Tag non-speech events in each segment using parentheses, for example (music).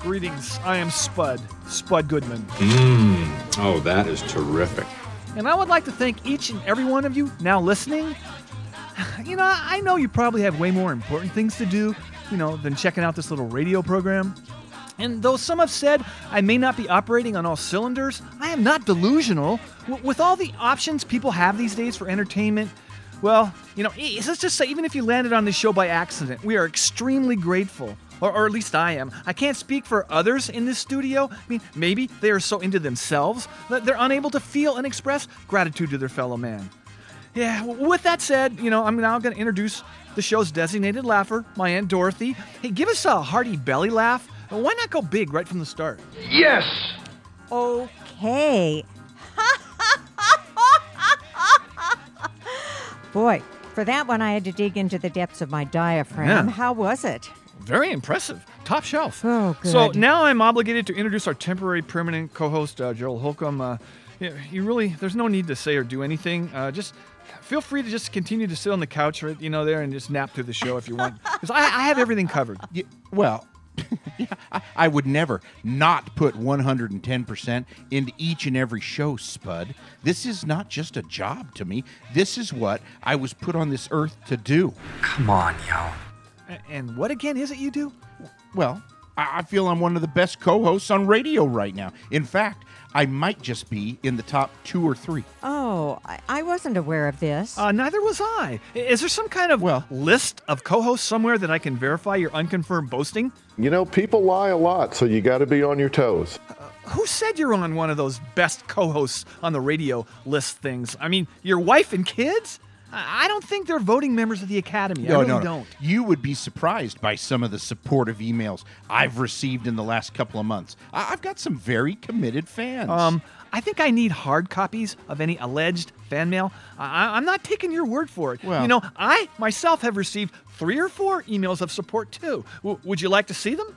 Greetings, I am Spud, Spud Goodman. Mmm. Oh, that is terrific. And I would like to thank each and every one of you now listening. (sighs) You know, I know you probably have way more important things to do, you know, than checking out this little radio program. And though some have said I may not be operating on all cylinders, I am not delusional. W- with all the options people have these days for entertainment, well, you know, let's just say even if you landed on this show by accident, we are extremely grateful. Or, or at least I am. I can't speak for others in this studio. I mean, maybe they are so into themselves that they're unable to feel and express gratitude to their fellow man. Yeah, with that said, you know, I'm now going to introduce the show's designated laugher, my Aunt Dorothy. Hey, give us a hearty belly laugh. Why not go big right from the start? Yes! Okay. (laughs) Boy, for that one, I had to dig into the depths of my diaphragm. Yeah. How was it? Very impressive. Top shelf. Oh, So now I'm obligated to introduce our temporary permanent co-host, uh, Gerald Holcomb. Uh, yeah, you really, there's no need to say or do anything. Uh, just feel free to just continue to sit on the couch, right, you know, there and just nap through the show if you want. (laughs) Because I, I have everything covered. Yeah, well, (laughs) yeah, I, I would never not put 110% into each and every show, Spud. This is not just a job to me. This is what I was put on this earth to do. Come on, yo. A- And what again is it you do? Well, I, I feel I'm one of the best co hosts on radio right now. In fact, I might just be in the top two or three. Oh, I, I wasn't aware of this. Uh, neither was I. I- Is there some kind of Well- list of co-hosts somewhere that I can verify your unconfirmed boasting? You know, people lie a lot, so you got to be on your toes. Who said you're on one of those best co-hosts on the radio list things? I mean, your wife and kids? I don't think they're voting members of the Academy. I really don't. You would be surprised by some of the supportive emails I've received in the last couple of months. I- I've got some very committed fans. Um, I think I need hard copies of any alleged fan mail. I- I- I'm not taking your word for it. Well- you know, I myself have received three or four emails of support too. W- would you like to see them?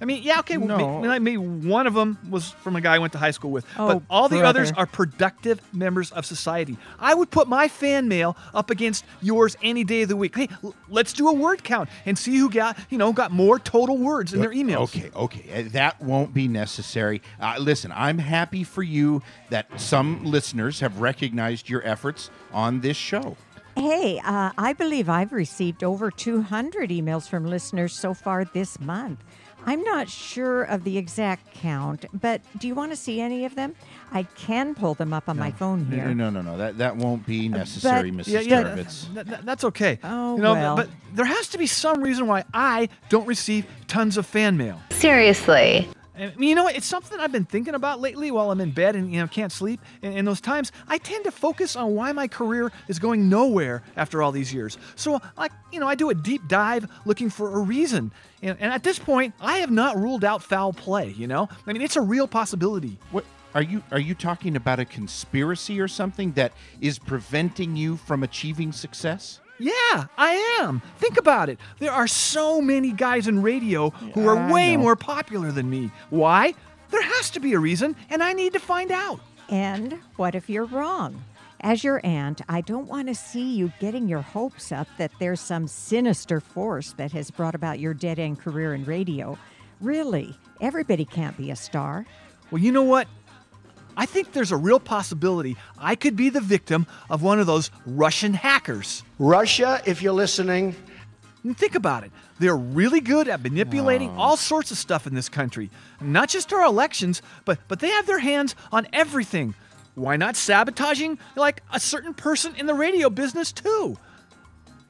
I mean, yeah, okay. well, No. may- Maybe one of them was from a guy I went to high school with, Oh, but all the others are productive members of society. I would put my fan mail up against yours any day of the week. Hey, l- let's do a word count and see who got, you know, got more total words in their emails. Okay, okay. uh, That won't be necessary. Uh, listen, I'm happy for you that some listeners have recognized your efforts on this show. hey, uh, I believe I've received over 200 emails from listeners so far this month. I'm not sure of the exact count, but do you want to see any of them? I can pull them up on my phone No, here. no, no, no, no. That that won't be necessary, but- Mrs. Yeah, yeah, Jarvitz. th- th- that's okay. Oh, you know, well. but there has to be some reason why I don't receive tons of fan mail. Seriously. I mean, you know, it's something I've been thinking about lately while I'm in bed and you know can't sleep. And in those times, I tend to focus on why my career is going nowhere after all these years. So, like, you know, I do a deep dive looking for a reason. And, and at this point, I have not ruled out foul play. You know, I mean, it's a real possibility. What are you are you talking about a conspiracy or something that is preventing you from achieving success? Yeah, I am. Think about it. There are so many guys in radio who are I way know. more popular than me. Why? There has to be a reason, and I need to find out. And what if you're wrong? As your aunt, I don't want to see you getting your hopes up that there's some sinister force that has brought about your dead end career in radio. Really, everybody can't be a star. Well, you know what? I think there's a real possibility I could be the victim of one of those Russian hackers. Russia, if you're listening, And think about it. They're really good at manipulating all sorts of stuff in this country. Not just our elections, but but they have their hands on everything. Why not sabotaging like a certain person in the radio business too?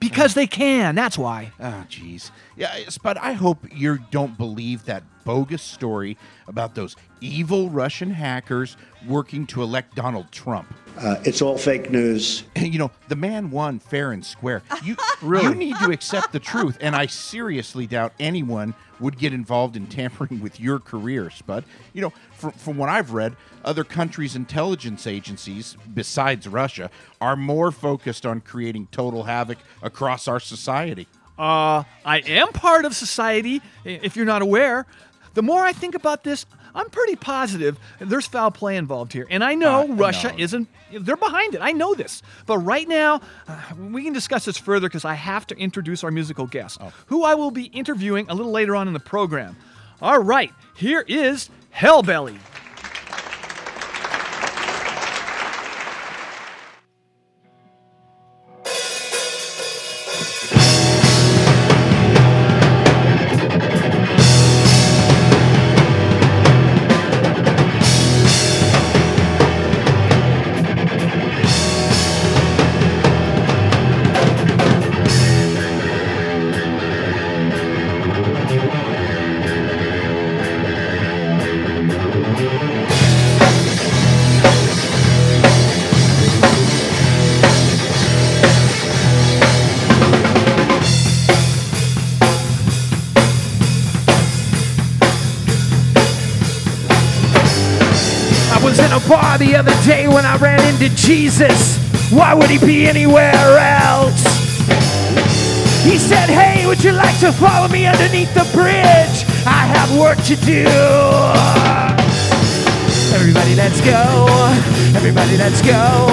Because they can. That's why. Oh, jeez. Yeah, Spud, I hope you don't believe that bogus story about those evil Russian hackers working to elect Donald Trump. Uh, it's all fake news. (laughs) You know, the man won fair and square. You, (laughs) you need to accept the truth, and I seriously doubt anyone would get involved in tampering with your career, Spud. You know, from, from what I've read, other countries' intelligence agencies, besides Russia, are more focused on creating total havoc across our society. Uh, I am part of society, if you're not aware. The more I think about this, I'm pretty positive there's foul play involved here. And I know Uh, Russia no. isn't, they're behind it. I know this. But right now, uh, we can discuss this further because I have to introduce our musical guest, who I will be interviewing a little later on in the program. All right, here is Hellbelly. Ran into Jesus. Why would he be anywhere else? He said, Hey, would you like to follow me underneath the bridge? I have work to do. Everybody, let's go. Everybody, let's go.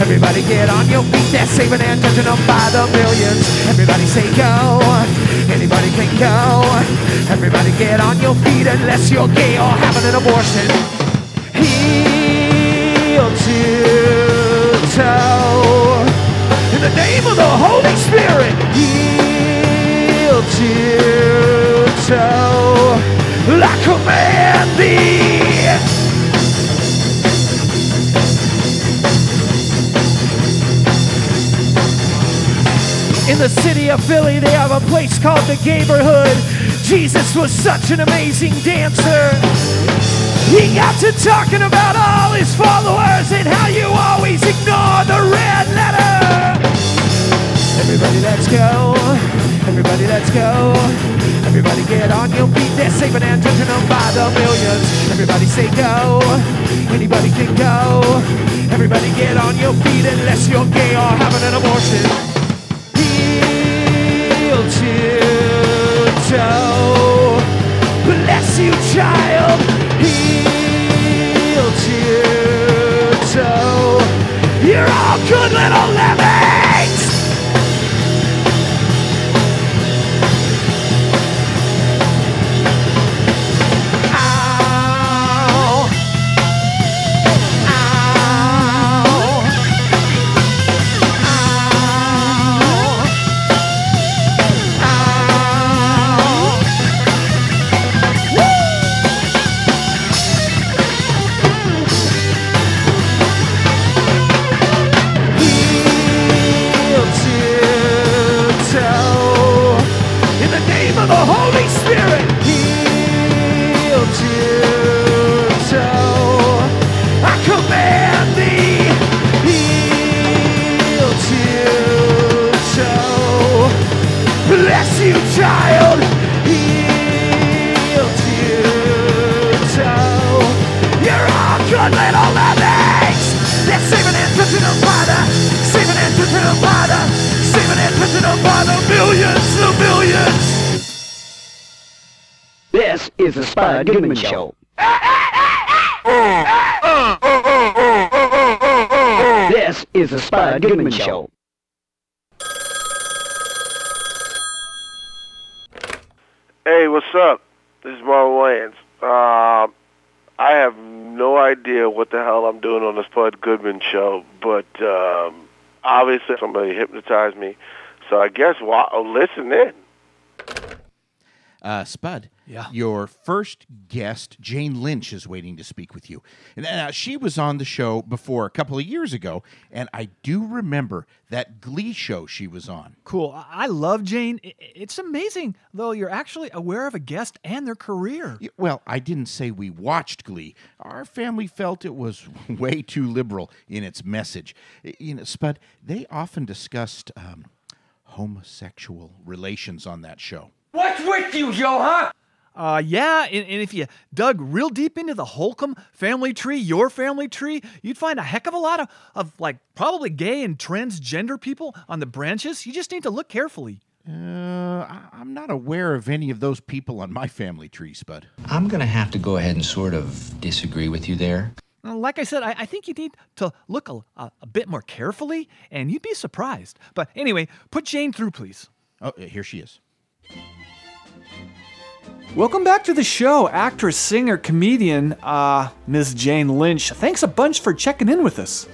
Everybody, get on your feet. They're saving and judging them by the millions. Everybody, say go. Anybody can go. Everybody, get on your feet unless you're gay or having an abortion. Of the Holy Spirit. Heel to toe. I command thee. In the city of Philly, they have a place called the Neighborhood. Jesus was such an amazing dancer. He got to talking about all his followers and how you always ignore the red letter. Everybody, let's go. Everybody, let's go. Everybody, get on your feet. They're saving and judging them by the millions. Everybody, say go. Anybody can go. Everybody, get on your feet unless you're gay or having an abortion. Heel to toe. Bless you, child. Heel to toe. You're all good little lemmings. Is Goodman Show. This is the Spud Goodman Show. Hey, what's up? This is Marlon Wayans. Uh, I have no idea what the hell I'm doing on the Spud Goodman show, but um, obviously somebody hypnotized me So I guess wa- oh, listen in. Uh, Spud, Yeah. your first guest, Jane Lynch, is waiting to speak with you. And uh, she was on the show before a couple of years ago, and I do remember that Glee show she was on. Cool. I I love Jane. It's amazing, though, you're actually aware of a guest and their career. Well, I didn't say we watched Glee. Our family felt it was (laughs) way too liberal in its message. You know, Spud, they often discussed um, homosexual relations on that show. What's with you, Joe, huh? Uh, yeah, and, and if you dug real deep into the Holcomb family tree, your family tree, you'd find a heck of a lot of, of like probably gay and transgender people on the branches. You just need to look carefully. Uh, I- I'm not aware of any of those people on my family tree, Spud. I'm going to have to go ahead and sort of disagree with you there. Uh, Like I said, I, I think you need to look a, a, a bit more carefully, and you'd be surprised. But anyway, put Jane through, please. Oh, here she is. Welcome back to the show, actress, singer, comedian, uh, Ms. Jane Lynch. Thanks a bunch for checking in with us.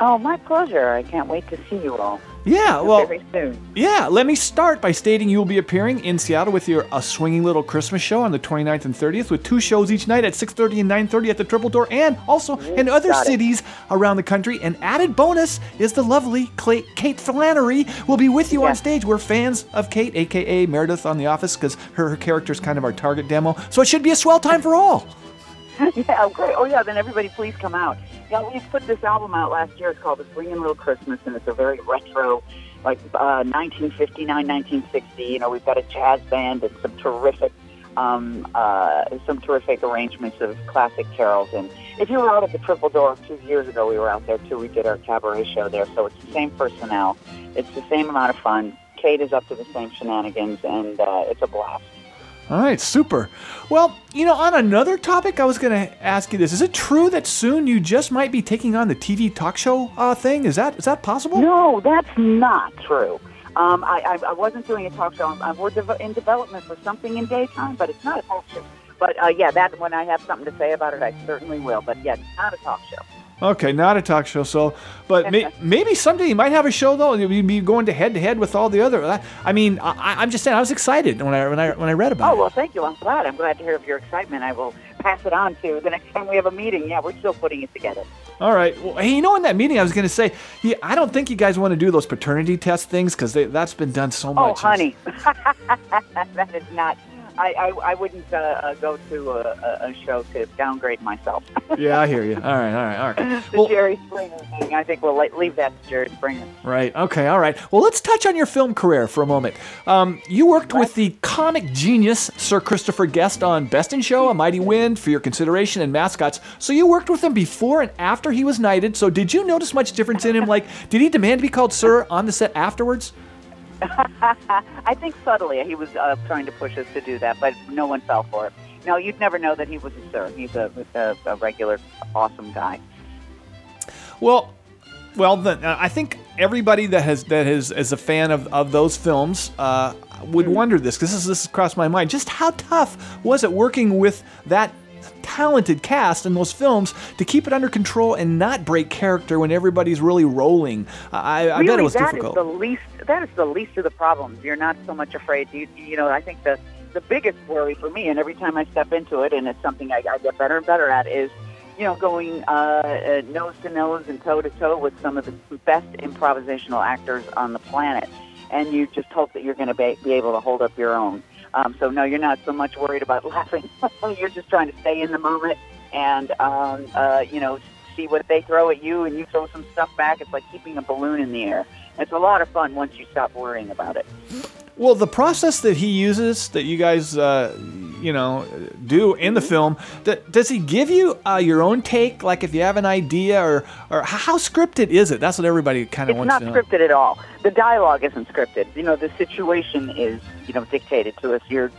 Oh, my pleasure. I can't wait to see you all. Yeah, well, Very soon. Yeah, let me start by stating you will be appearing in Seattle with your A Swinging Little Christmas show on the 29th and 30th with two shows each night at 6:30 and 9:30 at the Triple Door and also in other got it. cities around the country. An added bonus is the lovely Cla- Kate Flannery will be with you on stage. We're fans of Kate, aka Meredith on The Office because her, her character is kind of our target demo. So it should be a swell time for all. (laughs) yeah, great. Oh, yeah, then everybody please come out. Yeah, we put this album out last year. It's called The Swinging Little Christmas, and it's a very retro, like uh, 1959, 1960. You know, we've got a jazz band and some terrific, um, uh, some terrific arrangements of classic carols. And if you were out at the Triple Door two years ago, we were out there too. We did our cabaret show there, so it's the same personnel. It's the same amount of fun. Kate is up to the same shenanigans, and uh, it's a blast. All right, super. Well, you know, on another topic, I was going to ask you this: Is it true that soon you just might be taking on the TV talk show uh, thing? Is that is that possible? No, that's not true. Um, I, I, I wasn't doing a talk show. I'm, we're in development for something in daytime, but it's not a talk show. But uh, yeah, that when I have something to say about it, I certainly will. But yeah, it's not a talk show. Okay, not a talk show. So, but may, (laughs) maybe someday you might have a show though. and You'd be going to head to head with all the other. I, I mean, I, I'm just saying, I was excited when I when I when I read about Oh well, thank you. I'm glad. I'm glad to hear of your excitement. I will pass it on to the next time we have a meeting. Yeah, we're still putting it together. All right. Well, hey, you know, in that meeting, I was going to say, yeah, I don't think you guys want to do those paternity test things because that's been done so much. Oh, much. honey, (laughs) that is not. I, I, I wouldn't uh, uh, go to a, a, show to downgrade myself. (laughs) yeah, I hear you. All right, all right, all right. the Jerry Springer thing. I think we'll leave that to Jerry Springer. Right. Okay. All right. Well, let's touch on your film career for a moment. Um, you worked with the comic genius Sir Christopher Guest on Best in Show, A Mighty Wind, For Your Consideration, and Mascots. So you worked with him before and after he was knighted. So did you notice much difference in him? Like, did he demand to be called Sir on the set afterwards? (laughs) I think subtly he was uh, trying to push us to do that, but no one fell for it. No, you'd never know that he was a sir. He's a, a, a regular, awesome guy. Well, well, then uh, I think everybody that has that is is a fan of, of those films uh, would wonder this because this, this has crossed my mind. Just how tough was it working with that talented cast in those films to keep it under control and not break character when everybody's really rolling? I, I really, bet it was that is difficult. the least. That is the least of the problems. You're not so much afraid. You, you know, I think the the biggest worry for me, and every time I step into it, and it's something I, I get better and better at, is you know going uh, uh, nose to nose and toe to toe with some of the best improvisational actors on the planet, and you just hope that you're going to be, be able to hold up your own. Um, so no, you're not so much worried about (laughs) laughing. you're just trying to stay in the moment and um, uh, you know see what they throw at you, and you throw some stuff back. It's like keeping a balloon in the air. It's a lot of fun once you stop worrying about it. Well, the process that he uses, that you guys, uh, you know, do in the film, that, does he give you uh, your own take? Like if you have an idea, or or how scripted is it? That's what everybody kind of wants to know. It's not scripted at all. The dialogue isn't scripted. You know, the situation is, you know, dictated to us. You're,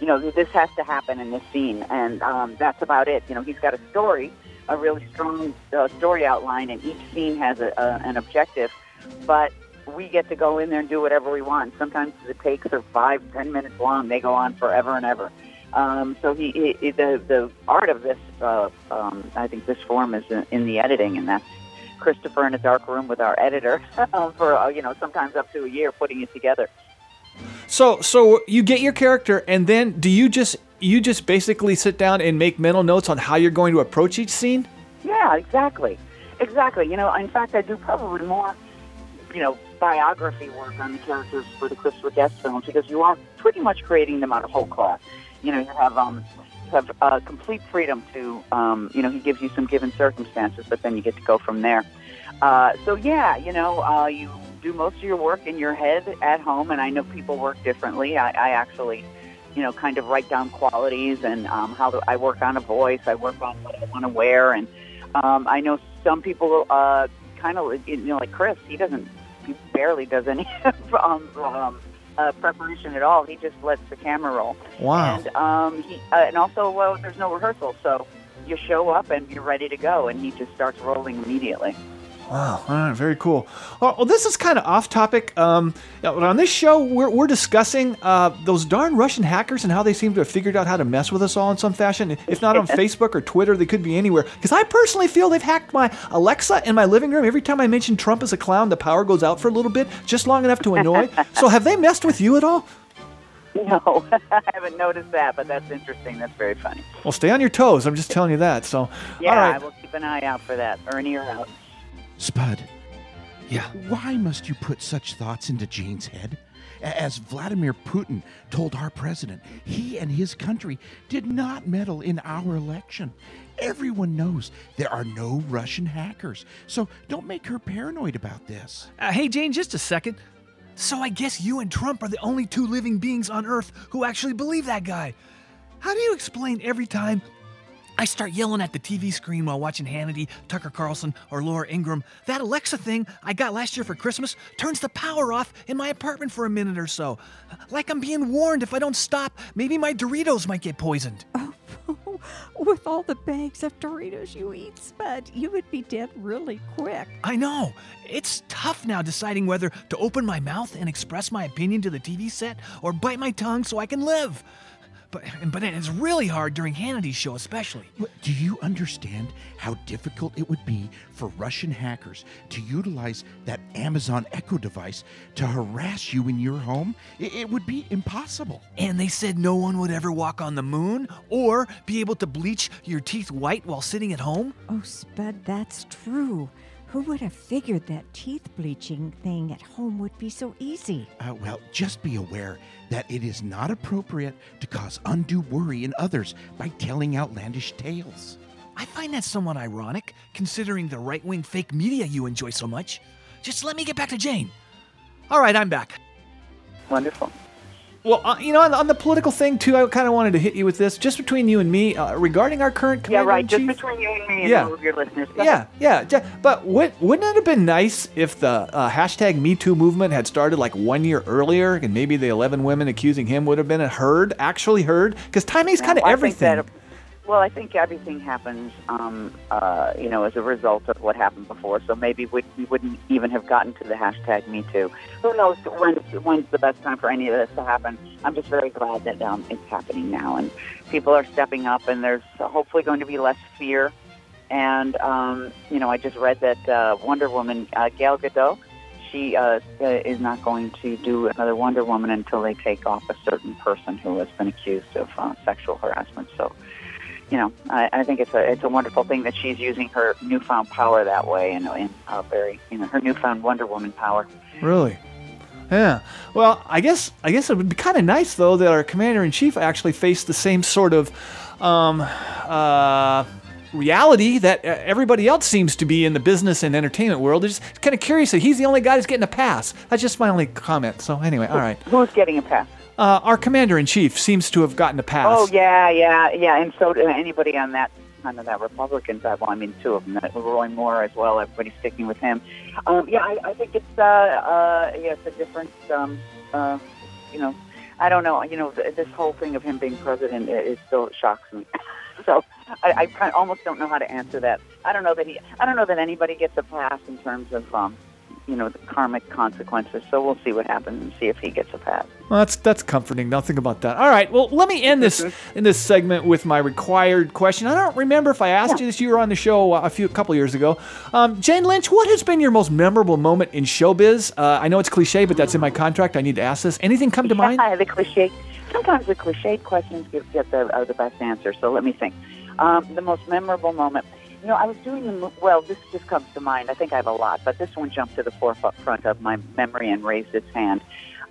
you know, this has to happen in this scene, and um, that's about it. You know, he's got a story, a really strong uh, story outline, and each scene has a, a, an objective, but we get to go in there and do whatever we want. Sometimes the takes are five, ten minutes long. They go on forever and ever. Um, so he, he, he- the the art of this, uh, um, I think this form is in, in the editing, and that's Christopher in a dark room with our editor (laughs) for uh, you know sometimes up to a year putting it together. So so you get your character, and then do you just you just basically sit down and make mental notes on how you're going to approach each scene? Yeah, exactly, exactly. You know, in fact, I do probably more, you know, biography work on the characters for the Christopher Guest films because you are pretty much creating them out of whole cloth. You know, you have um, you have uh, complete freedom to, um, you know, he gives you some given circumstances, but then you get to go from there. Uh, so yeah, you know, uh, you do most of your work in your head at home, and I know people work differently. I, I actually, you know, kind of write down qualities and um, how I work on a voice. I work on what I want to wear, and um, I know some people uh, kind of, you know, like Chris. He doesn't, he barely does any (laughs) um, um, uh, preparation at all. He just lets the camera roll. Wow. And um, he, uh, and also, well, there's no rehearsal, so you show up and you're ready to go, and he just starts rolling immediately. Wow. All right. Very cool. Well, this is kind of off topic. Um, on this show, we're, we're discussing uh, those darn Russian hackers and how they seem to have figured out how to mess with us all in some fashion. If not on (laughs) Facebook or Twitter, they could be anywhere. Because I personally feel they've hacked my Alexa in my living room. Every time I mention Trump as a clown, the power goes out for a little bit, just long enough to annoy. so have they messed with you at all? No, (laughs) I haven't noticed that, but that's interesting. That's very funny. Well, stay on your toes. I'm just telling you that. So, Yeah, all right. I will keep an eye out for that, or an ear out. Spud. Yeah. Why must you put such thoughts into Jane's head? As Vladimir Putin told our president, he and his country did not meddle in our election. Everyone knows there are no Russian hackers, so don't make her paranoid about this. Uh, hey, Jane, just a second. So I guess you and Trump are the only two living beings on Earth who actually believe that guy. How do you explain every time I start yelling at the TV screen while watching Hannity, Tucker Carlson, or Laura Ingraham? That Alexa thing I got last year for Christmas turns the power off in my apartment for a minute or so. Like I'm being warned if I don't stop, maybe my Doritos might get poisoned. Oh, (laughs) with all the bags of Doritos you eat, Spud, you would be dead really quick. I know. It's tough now deciding whether to open my mouth and express my opinion to the TV set or bite my tongue so I can live. But, but it's really hard during Hannity's show, especially. Do you understand how difficult it would be for Russian hackers to utilize that Amazon Echo device to harass you in your home? It, it would be impossible. And they said no one would ever walk on the moon or be able to bleach your teeth white while sitting at home. Oh, Spud, that's true. Who would have figured that teeth bleaching thing at home would be so easy? Uh, well, just be aware that it is not appropriate to cause undue worry in others by telling outlandish tales. I find that somewhat ironic, considering the right wing fake media you enjoy so much. Just let me get back to Jane. All right, I'm back. Wonderful. Well, uh, you know, on, on the political thing too, I kind of wanted to hit you with this, just between you and me, uh, regarding our current commander Yeah, right. Just between you and me and Yeah. all of your listeners. Go Yeah, yeah, ja- but would, wouldn't it have been nice if the uh, hashtag Me Too movement had started like one year earlier, and maybe the 11 women accusing him would have been heard, actually heard? Because timing's kind of everything. Well, I think everything happens, um, uh, you know, as a result of what happened before. So maybe we, we wouldn't even have gotten to the hashtag Me Too. Who knows when, when's the best time for any of this to happen? I'm just very glad that um, it's happening now, and people are stepping up, and there's hopefully going to be less fear. And um, you know, I just read that uh, Wonder Woman, uh, Gal Gadot, she uh, uh, is not going to do another Wonder Woman until they take off a certain person who has been accused of uh, sexual harassment. So, you know, I, I think it's a it's a wonderful thing that she's using her newfound power that way, and in a very you know her newfound Wonder Woman power. Really? Yeah. Well, I guess I guess it would be kind of nice though that our commander in chief actually faced the same sort of um, uh, reality that everybody else seems to be in the business and entertainment world. It's just kind of curious that he's the only guy that's getting a pass. That's just my only comment. So anyway, all right. Who's getting a pass? Uh, our commander in chief seems to have gotten a pass. Oh yeah, yeah, yeah, and so anybody on that on that Republican side. Well, I mean, two of them. that- Roy Moore as well. Everybody's sticking with him. Um, yeah, I, I think it's uh, uh, yeah, it's a different. Um, uh, you know, I don't know. You know, th- this whole thing of him being president it, it still shocks me. (laughs) so I, I kind of almost don't know how to answer that. I don't know that he. I don't know that anybody gets a pass in terms of um, you know, the karmic consequences. So we'll see what happens and see if he gets a pass. Well, that's that's comforting. Nothing about that. All right. Well, let me end this in this segment with my required question. I don't remember if I asked you this. You were on the show a few a couple years ago. Um, Jane Lynch, what has been your most memorable moment in showbiz? Uh, I know it's cliche, but that's in my contract. I need to ask this. Anything come to mind? Yeah, the cliche. Sometimes the cliched questions get, get the, are the best answer. So let me think. Um, the most memorable moment. You know, I was doing the well. This just comes to mind. I think I have a lot, but this one jumped to the forefront of my memory and raised its hand.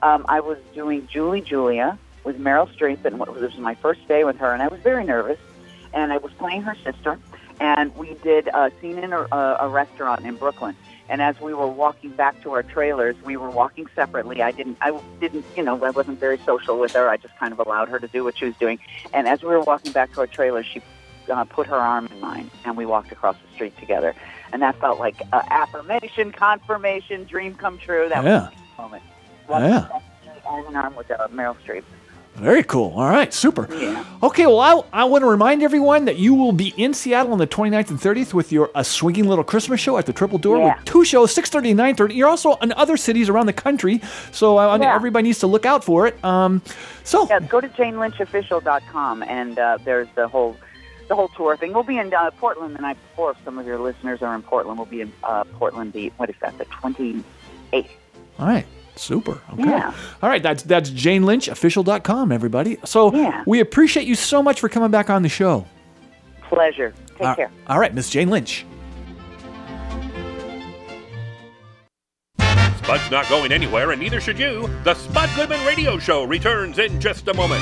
Um, I was doing Julie Julia with Meryl Streep, and it was my first day with her, and I was very nervous. And I was playing her sister, and we did a scene in a, a restaurant in Brooklyn. And as we were walking back to our trailers, we were walking separately. I didn't, I didn't, you know, I wasn't very social with her. I just kind of allowed her to do what she was doing. And as we were walking back to our trailers, she uh, put her arm in mine, and we walked across the street together. And that felt like uh, affirmation, confirmation, dream come true. That Yeah. was a moment. Yeah. Arm in arm with uh, Meryl Streep. Very cool. All right, super. Yeah. Okay, well, I, I want to remind everyone that you will be in Seattle on the 29th and 30th with your A Swinging Little Christmas show at the Triple Door Yeah. with two shows, 6.30 and 9.30. You're also in other cities around the country, so uh, Yeah. everybody needs to look out for it. Um, so, Yeah, go to janelynchofficial.com, and uh, there's the whole the whole tour thing. We'll be in uh, Portland the night before. If some of your listeners are in Portland, we'll be in uh, Portland. The what is that? The 28th. all right, super. Okay. Yeah. All right, that's, that's janelynchofficial.com, everybody. So Yeah. we appreciate you so much for coming back on the show. Pleasure. Take All- care. All right, Miss Jane Lynch. Spud's not going anywhere, and neither should you. The Spud Goodman Radio Show returns in just a moment.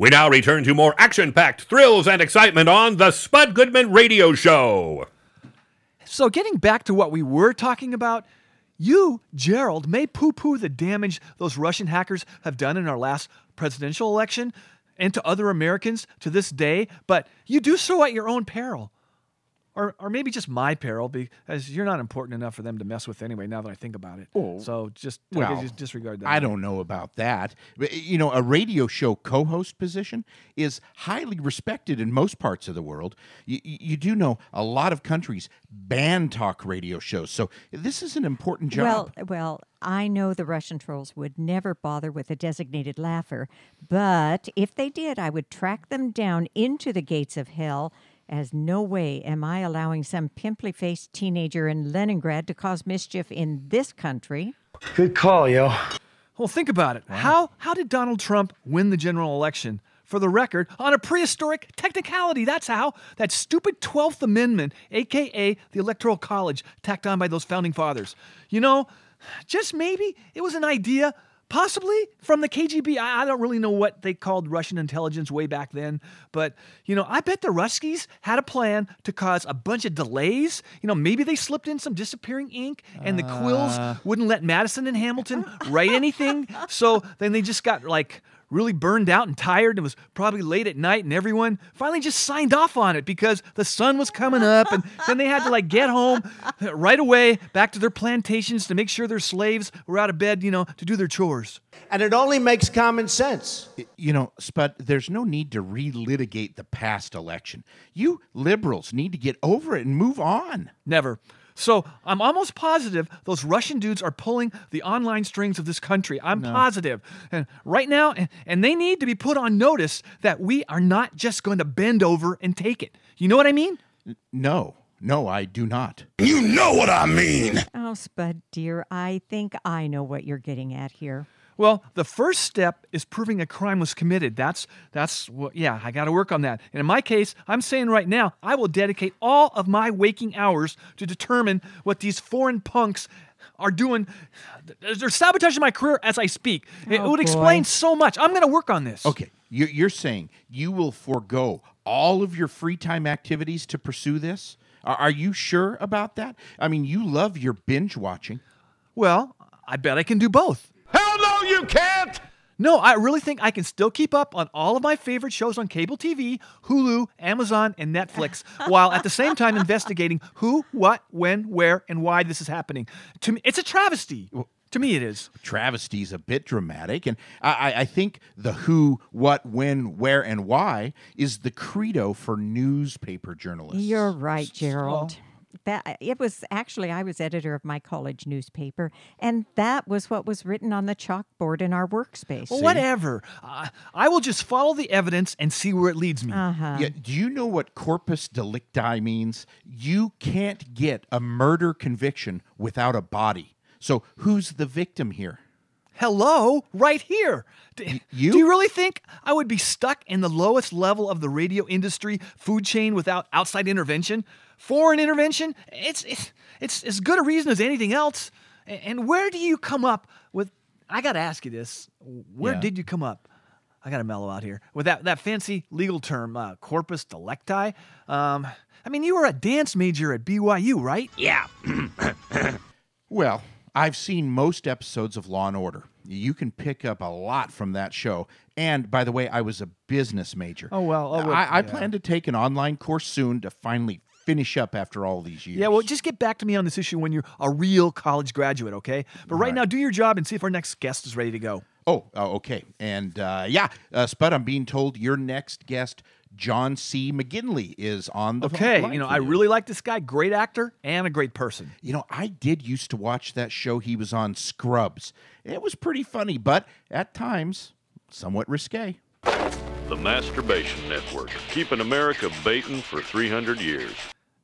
We now return to more action packed thrills and excitement on the Spud Goodman Radio Show. So, getting back to what we were talking about, you, Gerald, may poo poo the damage those Russian hackers have done in our last presidential election and to other Americans to this day, but you do so at your own peril. Or, or maybe just my peril, because you're not important enough for them to mess with anyway. Now that I think about it, oh, so just, Well, just disregard that. I don't know about that. But, You know, a radio show co-host position is highly respected in most parts of the world. You, you do know a lot of countries ban talk radio shows, so this is an important job. Well, well, I know the Russian trolls would never bother with a designated laugher, but if they did, I would track them down into the gates of hell. As no way am I allowing some pimply faced teenager in Leningrad to cause mischief in this country. Good call, yo. Well, think about it. How how did Donald Trump win the general election? For the record, on a prehistoric technicality. That's how. That stupid 12th Amendment, aka the Electoral College, tacked on by those founding fathers. You know, just maybe it was an idea, possibly from the KGB. I, I don't really know what they called Russian intelligence way back then, but you know, I bet the Ruskies had a plan to cause a bunch of delays. You know, maybe they slipped in some disappearing ink, and the quills Uh. wouldn't let Madison and Hamilton write anything. (laughs) So then they just got like really burned out and tired. It was probably late at night, and everyone finally just signed off on it because the sun was coming up, and (laughs) then they had to like get home right away back to their plantations to make sure their slaves were out of bed, you know, to do their chores. And it only makes common sense. You know, Spud, there's no need to relitigate the past election. You liberals need to get over it and move on. Never. So I'm almost positive those Russian dudes are pulling the online strings of this country. I'm No. positive. And right now, and, and they need to be put on notice that we are not just going to bend over and take it. You know what I mean? No, no, I do not. You know what I mean. Oh, Spud, dear, I think I know what you're getting at here. Well, the first step is proving a crime was committed. That's that's what yeah, I got to work on that. And in my case, I'm saying right now, I will dedicate all of my waking hours to determine what these foreign punks are doing. They're sabotaging my career as I speak. It Oh, would boy. explain so much. I'm going to work on this. Okay, You're, you're saying you will forego all of your free time activities to pursue this? Are, are you sure about that? I mean, you love your binge watching. Well, I bet I can do both. Hell no, you can't! No, I really think I can still keep up on all of my favorite shows on cable TV, Hulu, Amazon, and Netflix, (laughs) while at the same time investigating who, what, when, where, and why this is happening. To me, it's a travesty. To me, it is. Travesty is a bit dramatic, and I, I- I think the who, what, when, where, and why is the credo for newspaper journalists. You're right, Gerald. That it was actually I was editor of my college newspaper, and that was what was written on the chalkboard in our workspace. Well, whatever. Uh, I will just follow the evidence and see where it leads me. Uh-huh. Yeah, do you know what corpus delicti means? You can't get a murder conviction without a body. So who's the victim here? Hello, right here. D- you? Do you really think I would be stuck in the lowest level of the radio industry food chain without outside intervention? Foreign intervention? It's it's it's as good a reason as anything else. And where do you come up with? I got to ask you this: Where Yeah. did you come up? I got to mellow out here with that that fancy legal term, uh, corpus delicti. Um, I mean, you were a dance major at BYU, right? Yeah. (coughs) well, I've seen most episodes of Law and Order. You can pick up a lot from that show. And by the way, I was a business major. Oh, well, oh, well, I, I plan to take an online course soon to finally finish up after all these years. Yeah, well, just get back to me on this issue when you're a real college graduate, okay? But right, now, do your job and see if our next guest is ready to go. Oh, oh okay. And uh, yeah, uh, Spud, I'm being told your next guest, John C. McGinley, is on the Okay, you know, for I really like this guy. Great actor and a great person. You know, I did used to watch that show he was on, Scrubs. It was pretty funny, but at times somewhat risque. The Masturbation Network, keeping America baiting for 300 years.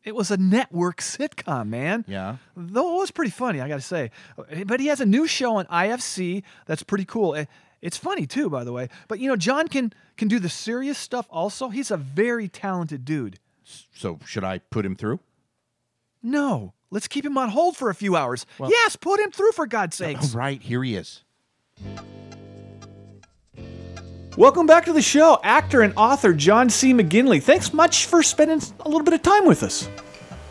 It was a network sitcom, man. Yeah. Though it was pretty funny, I got to say. But he has a new show on IFC that's pretty cool. Eh, It's funny too, by the way. But you know, John can can do the serious stuff also. He's a very talented dude. So should I put him through? No, let's keep him on hold for a few hours. yes, put him through for God's sakes. All right, here he is. Welcome back to the show, actor and author John C. McGinley. Thanks much for spending a little bit of time with us.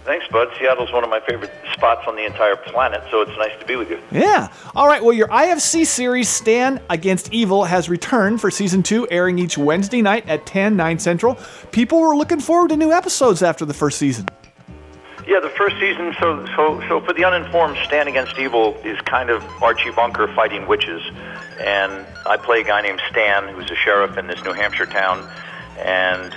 Thanks, Bud. Seattle's one of my favorite spots on the entire planet, so it's nice to be with you. Yeah. All right. Well, your IFC series, Stan Against Evil, has returned for season two, airing each Wednesday night at 10, 9 central. People were looking forward to new episodes after the first season. Yeah, the first season. So, so, so for the uninformed, Stan Against Evil is kind of Archie Bunker fighting witches, and I play a guy named Stan, who's a sheriff in this New Hampshire town, and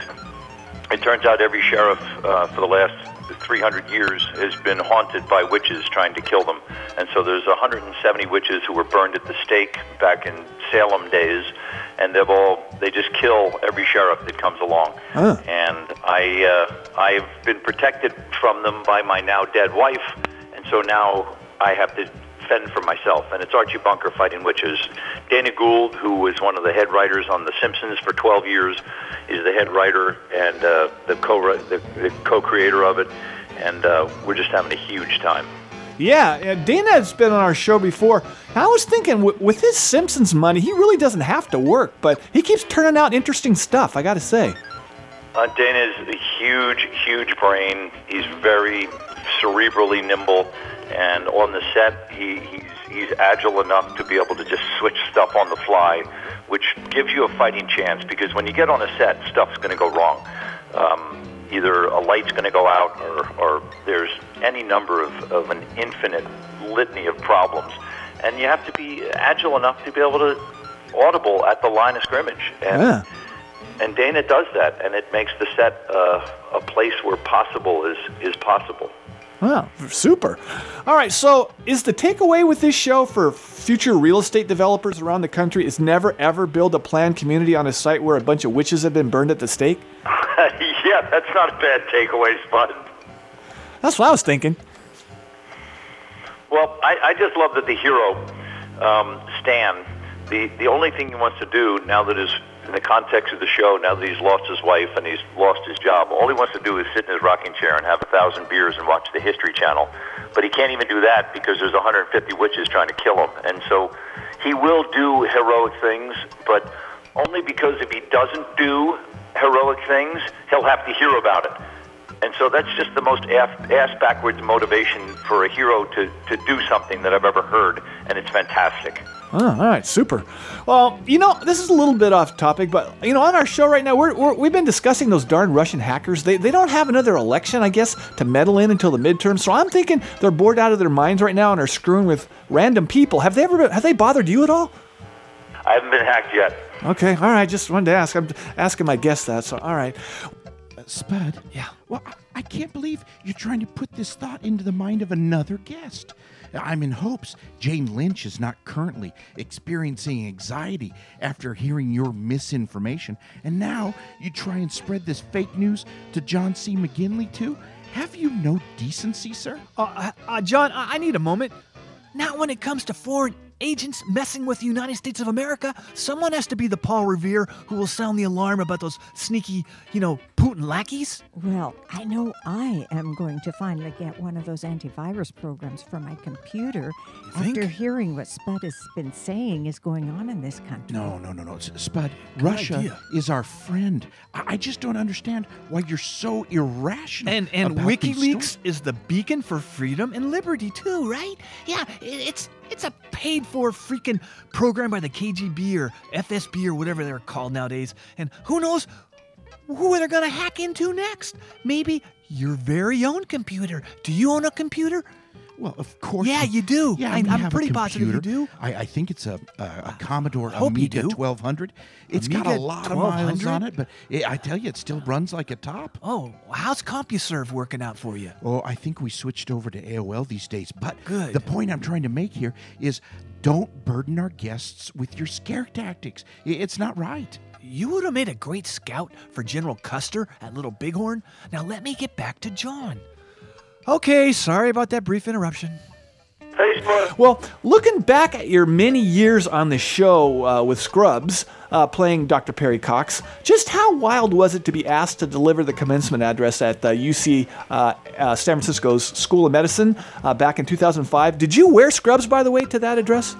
it turns out every sheriff uh, for the last 300 years has been haunted by witches trying to kill them. And so there's 170 witches who were burned at the stake back in Salem days, and they've all they just kill every sheriff that comes along. And I uh, I've been protected from them by my now dead wife, and so now I have to fend for myself. And it's Archie Bunker fighting witches. Dana Gould, who was one of the head writers on The Simpsons for 12 years, is the head writer and uh, the co the, the co-creator of it. And uh, we're just having a huge time. Yeah, uh, Dana has been on our show before. I was thinking, with his Simpsons money, he really doesn't have to work, but he keeps turning out interesting stuff, I gotta say. Uh, Dana's a huge, huge brain. He's very cerebrally nimble, and on the set, he, he's he's agile enough to be able to just switch stuff on the fly, which gives you a fighting chance. Because when you get on a set, stuff's going to go wrong. Um, either a light's going to go out, or or there's any number of, of an infinite litany of problems, and you have to be agile enough to be able to audible at the line of scrimmage. And Yeah. and Dana does that, and it makes the set uh, a place where possible is is possible. Wow, super. All right, so is the takeaway with this show for future real estate developers around the country is never ever build a planned community on a site where a bunch of witches have been burned at the stake? (laughs) yeah, that's not a bad takeaway, Spud. That's what I was thinking. Well, I, I just love that the hero, um, Stan, the, the only thing he wants to do now that that is in the context of the show, now that he's lost his wife and he's lost his job, all he wants to do is sit in his rocking chair and have a thousand beers and watch the History Channel. But he can't even do that because there's 150 witches trying to kill him. And so he will do heroic things, but only because if he doesn't do heroic things, he'll have to hear about it. And so that's just the most ass, backwards motivation for a hero to, to do something that I've ever heard, and it's fantastic. Oh, all right, super. Well, you know, this is a little bit off topic, but you know, on our show right now, we're, we're, we've been discussing those darn Russian hackers. They, they don't have another election, I guess, to meddle in until the midterms. So I'm thinking they're bored out of their minds right now and are screwing with random people. Have they ever been, have they bothered you at all? I haven't been hacked yet. Okay, all right. Just wanted to ask. I'm asking my guest that. So, all right. Spud. Yeah. Well, I, I can't believe you're trying to put this thought into the mind of another guest. I'm in hopes Jane Lynch is not currently experiencing anxiety after hearing your misinformation, and now you try and spread this fake news to John C. McGinley too. Have you no decency, sir? Uh, uh, John, I, I need a moment. Not when it comes to foreign agents messing with the United States of America. Someone has to be the Paul Revere who will sound the alarm about those sneaky, you know, Putin lackeys. Well, I know I am going to finally get one of those antivirus programs for my computer after hearing what Spud has been saying is going on in this country. No, no, no, no. S- Spud, Russia idea. is our friend. I, I just don't understand why you're so irrational. And and about WikiLeaks stories. is the beacon for freedom and liberty too, right? Yeah, it's it's a paid for freaking program by the KGB or FSB or whatever they're called nowadays. And who knows who they're gonna hack into next? Maybe your very own computer. Do you own a computer? Well, of course. Yeah, you do. Yeah, I, I'm have a pretty positive you do. I, I think it's a a, a Commodore hope Amiga 1200. It's got a Amiga lot of miles on it, but it, I tell you, it still runs like a top. Oh, how's CompuServe working out for you? Oh, I think we switched over to AOL these days. But Good. the point I'm trying to make here is don't burden our guests with your scare tactics. I- It's not right. You would have made a great scout for General Custer at Little Bighorn. Now let me get back to John. Okay, sorry about that brief interruption. Hey, Spud. Well, looking back at your many years on the show uh, with Scrubs, uh, playing Dr. Perry Cox, just how wild was it to be asked to deliver the commencement address at uh, UC uh, uh, San Francisco's School of Medicine uh, back in 2005? Did you wear Scrubs, by the way, to that address?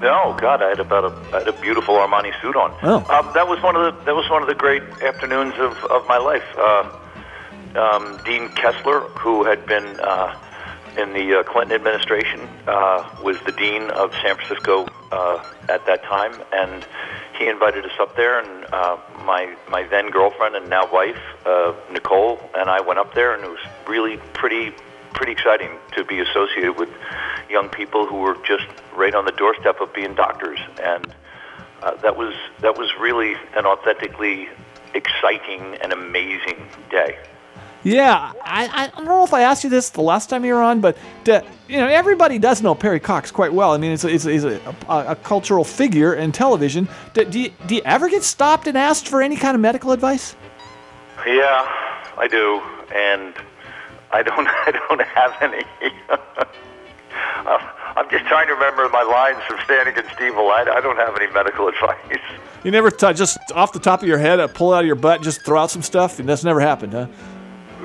No, God, I had about a, I had a beautiful Armani suit on. Oh. Um, that was one of the that was one of the great afternoons of, of my life. Um, Dean Kessler, who had been uh, in the uh, Clinton administration, uh, was the dean of San Francisco uh, at that time, and he invited us up there. And uh, my my then girlfriend and now wife, uh, Nicole, and I went up there, and it was really pretty pretty exciting to be associated with young people who were just right on the doorstep of being doctors, and that was that was really an authentically exciting and amazing day. Yeah, I, I don't know if I asked you this the last time you were on, but uh, you know everybody does know Perry Cox quite well. I mean, it's a, it's it's a, a, a cultural figure in television. Do, do, you, do you ever get stopped and asked for any kind of medical advice? Yeah, I do, and I don't (laughs) I don't have any. (laughs) Uh, I'm just trying to remember my lines from Stan Against Evil. I, I don't have any medical (laughs) advice. You never t- just off the top of your head uh, pull out of your butt, and just throw out some stuff, and that's never happened, huh?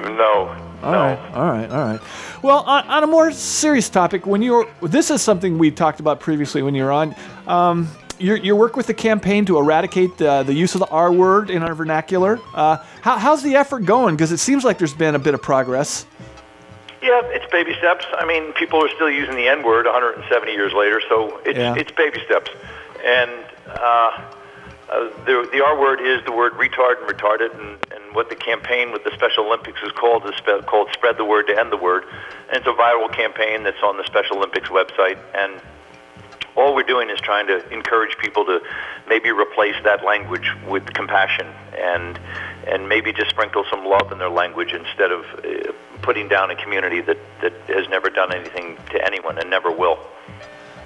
No. All right, all right, all right. Well, on, on a more serious topic, when you're this is something we talked about previously when you were on. Um, your, your work with the campaign to eradicate the, the use of the R word in our vernacular. Uh, how, how's the effort going? Because it seems like there's been a bit of progress. Yeah, it's baby steps. I mean, people are still using the N word 170 years later, so it's Yeah. it's baby steps. And uh, uh, the the R word is the word retard and retarded, and, and what the campaign with the Special Olympics is called is spe- called spread the word to end the word. And it's a viral campaign that's on the Special Olympics website, and all we're doing is trying to encourage people to maybe replace that language with compassion and and maybe just sprinkle some love in their language instead of uh, putting down a community that, that has never done anything to anyone and never will.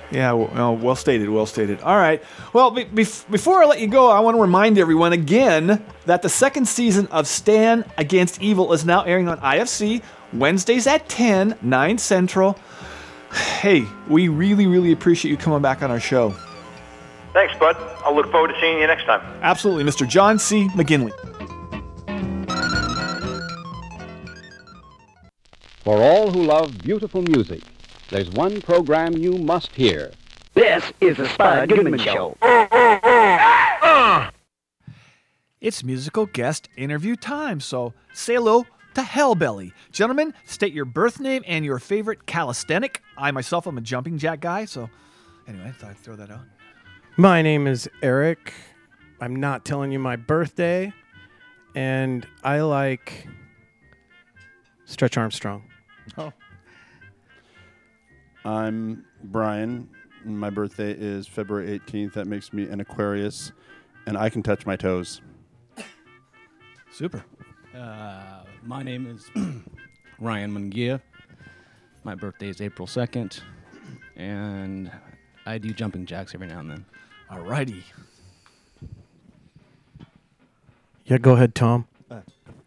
Yeah, well, well stated, well stated. All right. Well, be- bef- before I let you go, I want to remind everyone again that the second season of Stan Against Evil is now airing on IFC Wednesdays at 10, 9 Central. Hey, we really, really appreciate you coming back on our show. Thanks, bud. I'll look forward to seeing you next time. Absolutely, Mr. John C. McGinley. For all who love beautiful music, there's one program you must hear. This is the Spud Goodman Show. it's musical guest interview time. So say hello to Hellbelly. Gentlemen, state your birth name and your favorite calisthenic. I myself am a jumping jack guy, so anyway, I thought I'd throw that out. My name is Eric. I'm not telling you my birthday, and I like Stretch Armstrong. Oh. I'm Brian. My birthday is February 18th. That makes me an Aquarius, and I can touch my toes. Super. Uh, my name is (clears throat) Ryan Mungia. My birthday is April 2nd, and I do jumping jacks every now and then. Alrighty. Yeah, go ahead, Tom.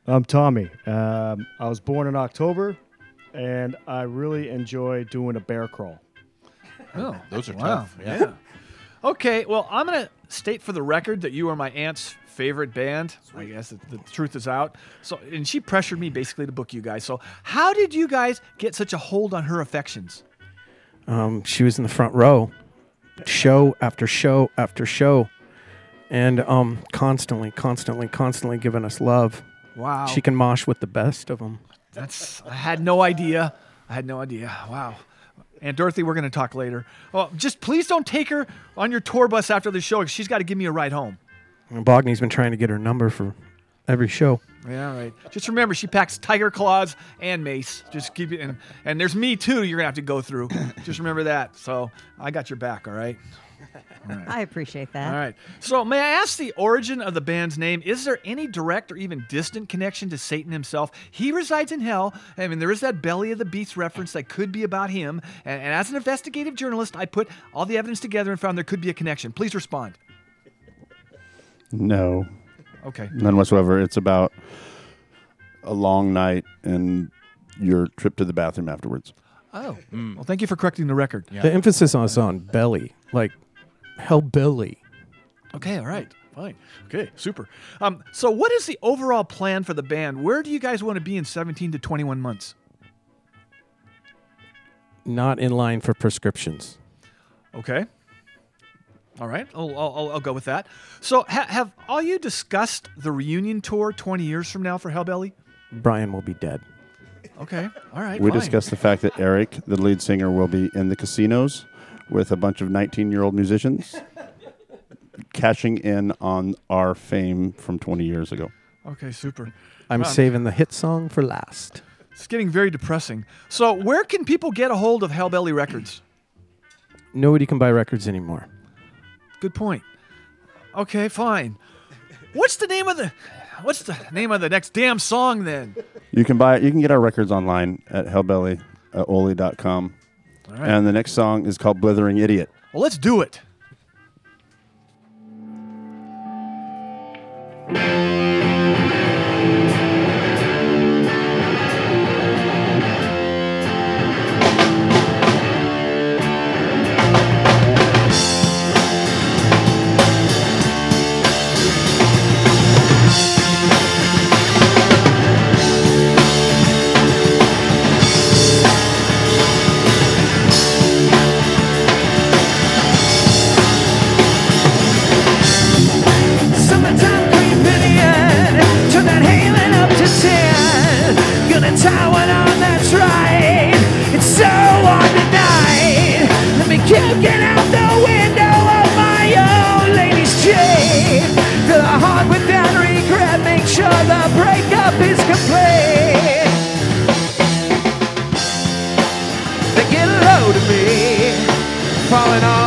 I'm Tommy. Um, I was born in October, and I really enjoy doing a bear crawl. Oh, (laughs) Those are wow. tough. Yeah. Okay, well, I'm going to state for the record that you are my aunt's favorite band. I guess the, the truth is out. So, and she pressured me basically to book you guys. So, how did you guys get such a hold on her affections? Um, she was in the front row, show after show after show, and um, constantly, constantly, constantly giving us love. Wow. She can mosh with the best of them. That's I had no idea. I had no idea. Wow. And Dorothy, we're going to talk later. Well, just please don't take her on your tour bus after the show because she's got to give me a ride home. And Bogny's been trying to get her number for every show. Yeah, right. Just remember, she packs tiger claws and mace. Just keep it, and and there's me too. You're gonna have to go through. Just remember that. So I got your back. All right. (laughs) I appreciate that. All right. So may I ask the origin of the band's name? Is there any direct or even distant connection to Satan himself? He resides in hell. I mean, there is that belly of the beast reference that could be about him. And, and as an investigative journalist, I put all the evidence together and found there could be a connection. Please respond. No. Okay. None whatsoever. It's about a long night and your trip to the bathroom afterwards. Oh. Well, thank you for correcting the record. The emphasis on is on belly, like hellbilly. Okay, all right, fine. Okay, super. Um, so, what is the overall plan for the band? Where do you guys want to be in 17 to 21 months? Not in line for prescriptions. Okay. All right, I'll, I'll, I'll go with that. So, ha- have all you discussed the reunion tour 20 years from now for Hellbelly? Brian will be dead. Okay, all right. we fine. discussed the fact that Eric, the lead singer, will be in the casinos with a bunch of 19 year old musicians (laughs) cashing in on our fame from 20 years ago. Okay, super. I'm Um, saving the hit song for last. It's getting very depressing. So, where can people get a hold of Hellbelly Records? Nobody can buy records anymore. Good point. Okay, fine. What's the name of the What's the name of the next damn song then? You can buy it. you can get our records online at hellbellyoli.com. All right. And the next song is called Blithering Idiot. Well, let's do it. Me, falling all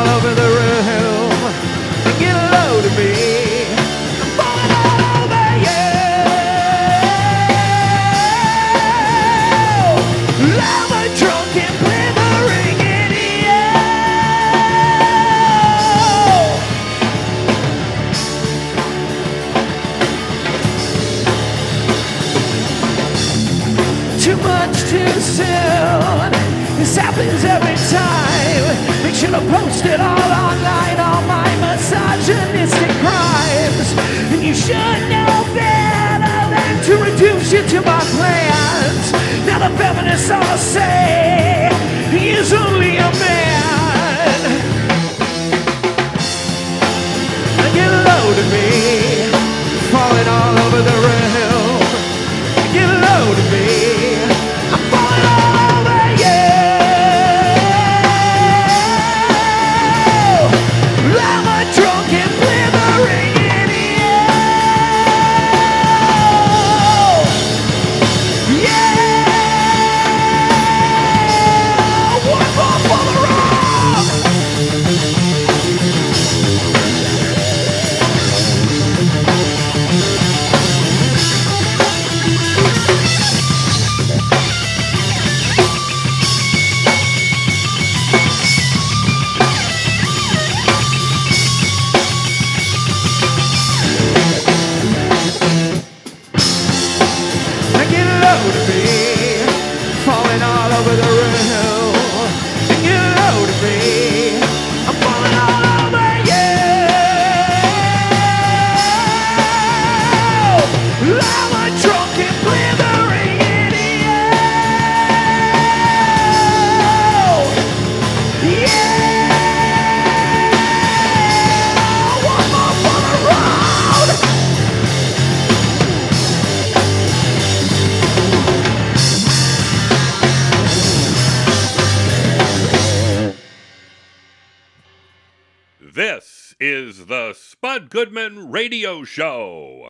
Goodman Radio Show.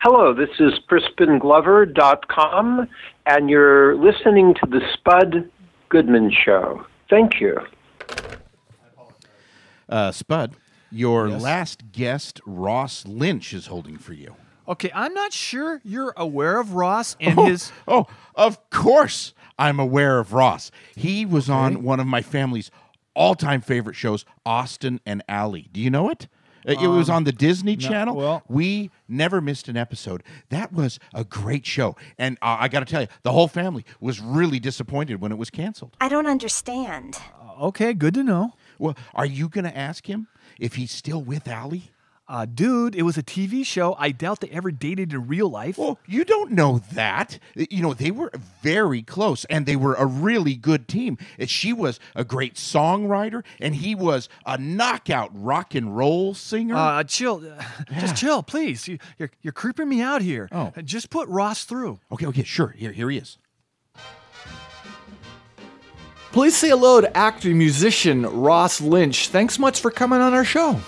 Hello, this is CrispinGlover.com, and you're listening to the Spud Goodman Show. Thank you. Uh, Spud, your Yes? last guest, Ross Lynch, is holding for you. Okay, I'm not sure you're aware of Ross and oh, his. Oh, of course I'm aware of Ross. He was on one of my family's all time favorite shows, Austin and Ally. Do you know it? Uh, It was Um, on the Disney no, Channel. well- we never missed an episode. That was a great show. And uh, I got to tell you, the whole family was really disappointed when it was canceled. I don't understand. Okay, good to know. Well, are you going to ask him if he's still with Ally? Uh, dude, it was a TV show. I doubt they ever dated in real life. Well, you don't know that. You know, they were very close and they were a really good team. And She was a great songwriter and he was a knockout rock and roll singer. Uh, chill. (sighs) Just chill, please. You, you're, you're creeping me out here. Oh. Just put Ross through. okay, okay, sure. Here, here he is. Please say hello to actor musician Ross Lynch. Thanks much for coming on our show.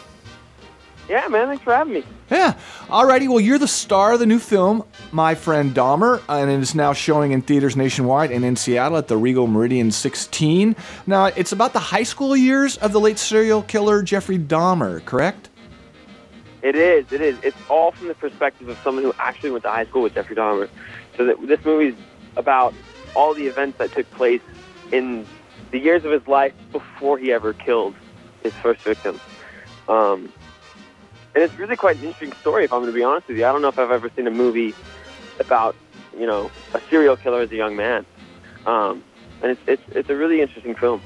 Yeah, man, thanks for having me. Yeah. Alrighty, well, you're the star of the new film, My Friend Dahmer, and it is now showing in theaters nationwide and in Seattle at the Regal Meridian 16. Now, it's about the high school years of the late serial killer Jeffrey Dahmer, correct? It is. It is. It's all from the perspective of someone who actually went to high school with Jeffrey Dahmer. So that this movie's about all the events that took place in the years of his life before he ever killed his first victim. Um, and it's really quite an interesting story, if I'm going to be honest with you. I don't know if I've ever seen a movie about, you know, a serial killer as a young man. Um, and it's, it's, it's a really interesting film.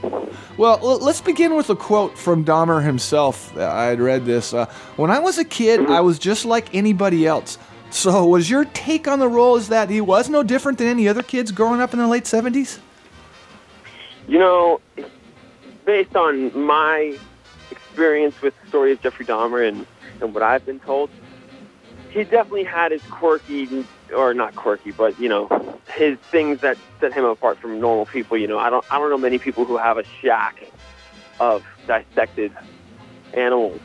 Well, l- let's begin with a quote from Dahmer himself. I had read this. Uh, when I was a kid, I was just like anybody else. So, was your take on the role is that he was no different than any other kids growing up in the late 70s? You know, based on my experience with the story of Jeffrey Dahmer and, and what I've been told, he definitely had his quirky, or not quirky, but you know, his things that set him apart from normal people. You know, I don't, I don't know many people who have a shack of dissected animals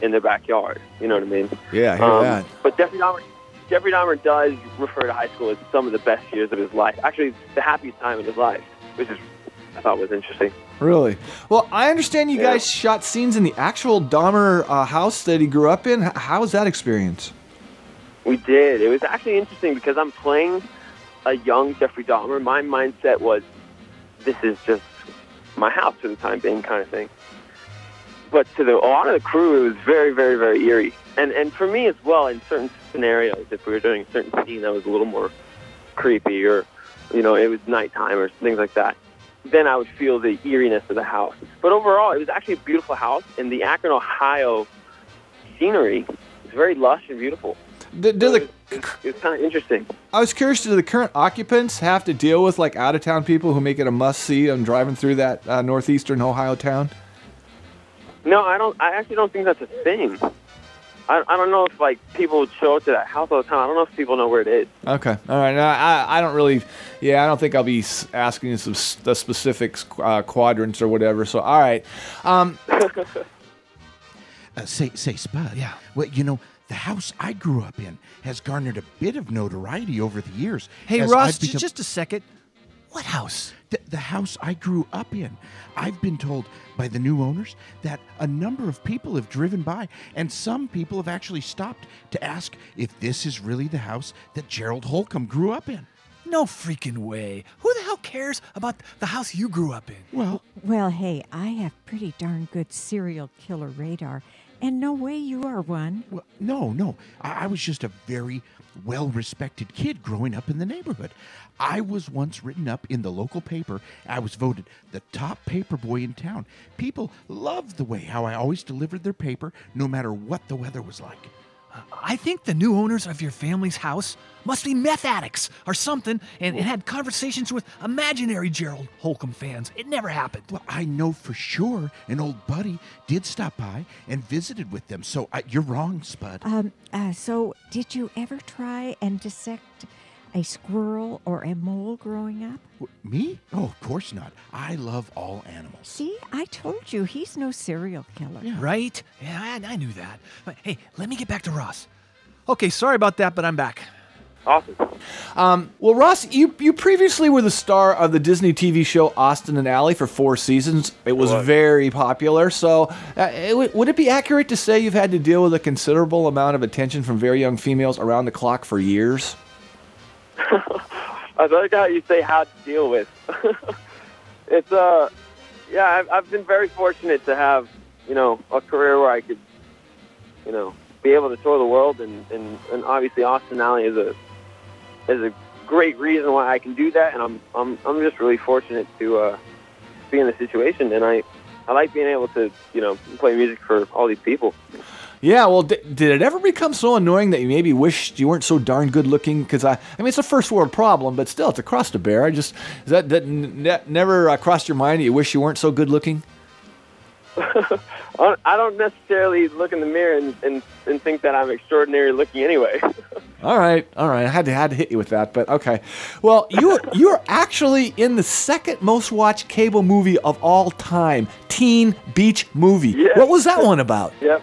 in their backyard. You know what I mean? Yeah, I hear Um, that. But Jeffrey Dahmer, Jeffrey Dahmer does refer to high school as some of the best years of his life. Actually, the happiest time of his life, which is I thought was interesting. Really? Well, I understand you guys shot scenes in the actual Dahmer uh, house that he grew up in. How was that experience? We did. It was actually interesting because I'm playing a young Jeffrey Dahmer. My mindset was, this is just my house for the time being, kind of thing. But to the, a lot of the crew, it was very, very, very eerie. And and for me as well, in certain scenarios, if we were doing a certain scene that was a little more creepy, or you know, it was nighttime or things like that, then I would feel the eeriness of the house. But overall, it was actually a beautiful house, and the Akron, Ohio scenery is very lush and beautiful. Do, do the, It's kind of interesting. I was curious, do the current occupants have to deal with like out of town people who make it a must see on driving through that uh, northeastern Ohio town? No, I don't. I actually don't think that's a thing. I, I don't know if like people would show up to that house all the time. I don't know if people know where it is. Okay. All right. No, I, I don't really. Yeah, I don't think I'll be asking you some s- the specifics, uh, quadrants or whatever. So, all right. Um, (laughs) Uh, say, say, Spud. Yeah. Well, you know, the house I grew up in has garnered a bit of notoriety over the years. Hey, as Ross, I've j- become- just a second. What house? The, the house I grew up in. I've been told by the new owners that a number of people have driven by, and some people have actually stopped to ask if this is really the house that Gerald Holcomb grew up in. No freaking way. Who the hell cares about the house you grew up in? Well, Well, hey, I have pretty darn good serial killer radar, and no way you are one. Well, no, no. I, I was just a very well respected kid growing up in the neighborhood. I was once written up in the local paper. I was voted the top paper boy in town. People loved the way how I always delivered their paper, no matter what the weather was like. I think the new owners of your family's house must be meth addicts or something and, and had conversations with imaginary Gerald Holcomb fans. It never happened. Well, I know for sure an old buddy did stop by and visited with them. So uh, you're wrong, Spud. Um, uh, so, did you ever try and dissect a squirrel or a mole growing up? Me? Oh, of course not. I love all animals. See, I told you he's no serial killer. Right? Yeah, I, I knew that. But hey, let me get back to Ross. Okay, sorry about that, but I'm back. Awesome. Um, well, Ross, you you previously were the star of the Disney TV show Austin and Ally for four seasons. It was Was. very popular. So, uh, it, would it be accurate to say you've had to deal with a considerable amount of attention from very young females around the clock for years? I like how you say how to deal with. (laughs) it's uh, yeah, I've, I've been very fortunate to have you know a career where I could, you know, be able to tour the world, and and, and obviously Austin Ally is a is a great reason why I can do that, and I'm I'm I'm just really fortunate to uh, be in the situation, and I I like being able to you know play music for all these people. Yeah, well, d- did it ever become so annoying that you maybe wished you weren't so darn good looking? Because I, I mean, it's a first world problem, but still, it's a cross to bear. I just is that that ne- never uh, crossed your mind that you wish you weren't so good looking? (laughs) I I don't necessarily look in the mirror and, and, and think that I'm extraordinary looking anyway. (laughs) All right, all right. I had to had to hit you with that, but okay. Well, you you are actually in the second most watched cable movie of all time, Teen Beach Movie. Yes. What was that one about? Yep.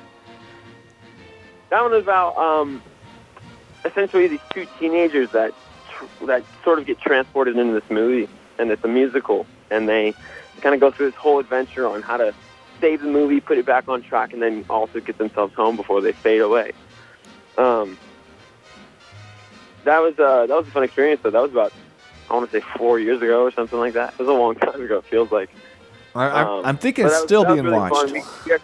That one is about um, essentially these two teenagers that tr- that sort of get transported into this movie, and it's a musical, and they kind of go through this whole adventure on how to save the movie, put it back on track, and then also get themselves home before they fade away. Um, that was uh, that was a fun experience. Though that was about I want to say four years ago or something like that. It was a long (laughs) time ago. It feels like. I, I, Um, I'm thinking it's was- still being really watched. We- we got-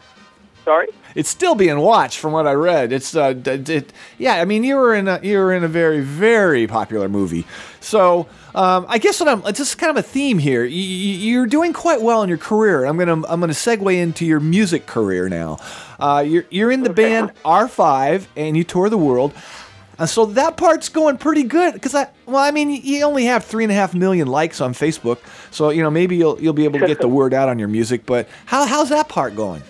sorry. It's still being watched, from what I read. It's uh, d- d- yeah. I mean, you were in a you were in a very very popular movie. So um, I guess what I'm it's just kind of a theme here. You, you're doing quite well in your career. I'm gonna I'm gonna segue into your music career now. Uh, you're you're in the band R5 and you tour the world. Uh, so that part's going pretty good because I well I mean you only have three and a half million likes on Facebook, so you know maybe you'll you'll be able to get the (laughs) word out on your music. But how how's that part going?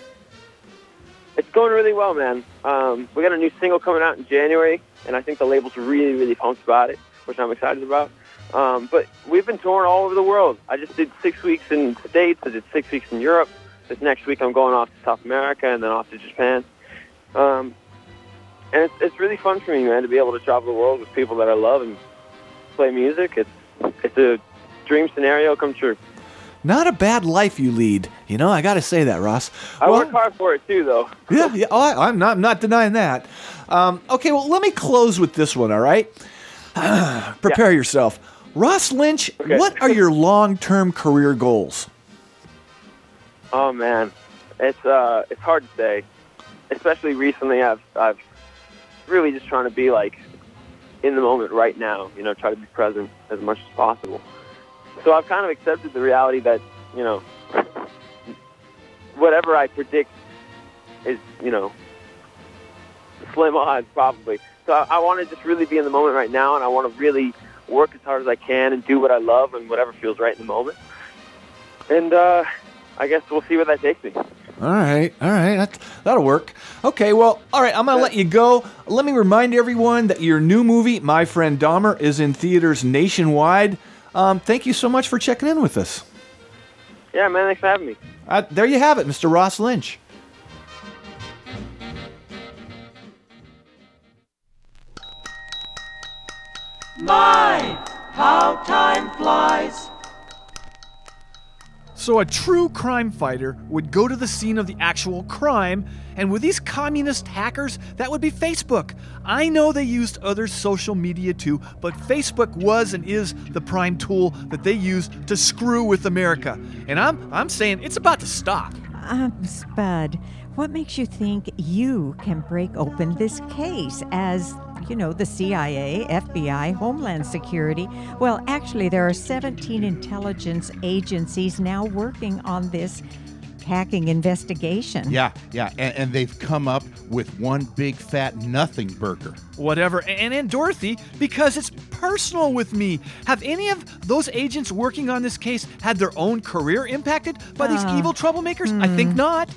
It's going really well, man. Um, we got a new single coming out in January, and I think the label's really, really pumped about it, which I'm excited about. Um, but we've been touring all over the world. I just did six weeks in the States. I did six weeks in Europe. This next week, I'm going off to South America and then off to Japan. Um, and it's, it's really fun for me, man, to be able to travel the world with people that I love and play music. It's it's a dream scenario come true. Not a bad life you lead. You know, I got to say that, Ross. I Well- work hard for it too, though. (laughs) Yeah, yeah. Oh, I, I'm not I'm not denying that. Um, okay, well, let me close with this one. All right. (clears throat) Prepare yourself, Ross Lynch. What are your long-term career goals? Oh man, it's uh, it's hard to say. Especially recently, I've I've really just trying to be like in the moment right now. You know, try to be present as much as possible. So I've kind of accepted the reality that you know whatever I predict is you know slim odds probably. So I, I want to just really be in the moment right now, and I want to really work as hard as I can and do what I love and whatever feels right in the moment. And uh, I guess we'll see where that takes me. All right, all right, that, that'll work. Okay, well, all right, I'm gonna let you go. Let me remind everyone that your new movie, My Friend Dahmer, is in theaters nationwide. Um, thank you so much for checking in with us. Yeah, man, thanks for having me. Uh, there you have it, Mr. Ross Lynch. My, how time flies. So, a true crime fighter would go to the scene of the actual crime, and with these communist hackers, that would be Facebook. I know they used other social media too, but Facebook was and is the prime tool that they use to screw with America. And I'm, I'm saying it's about to stop. Um, Spud, what makes you think you can break open this case as, you know, the CIA, FBI, Homeland Security? Well, actually, there are 17 intelligence agencies now working on this hacking investigation. Yeah, yeah, and, and they've come up with one big fat nothing burger. Whatever. And, and Dorothy, because it's personal with me. Have any of those agents working on this case had their own career impacted by these Uh, evil troublemakers? I think not.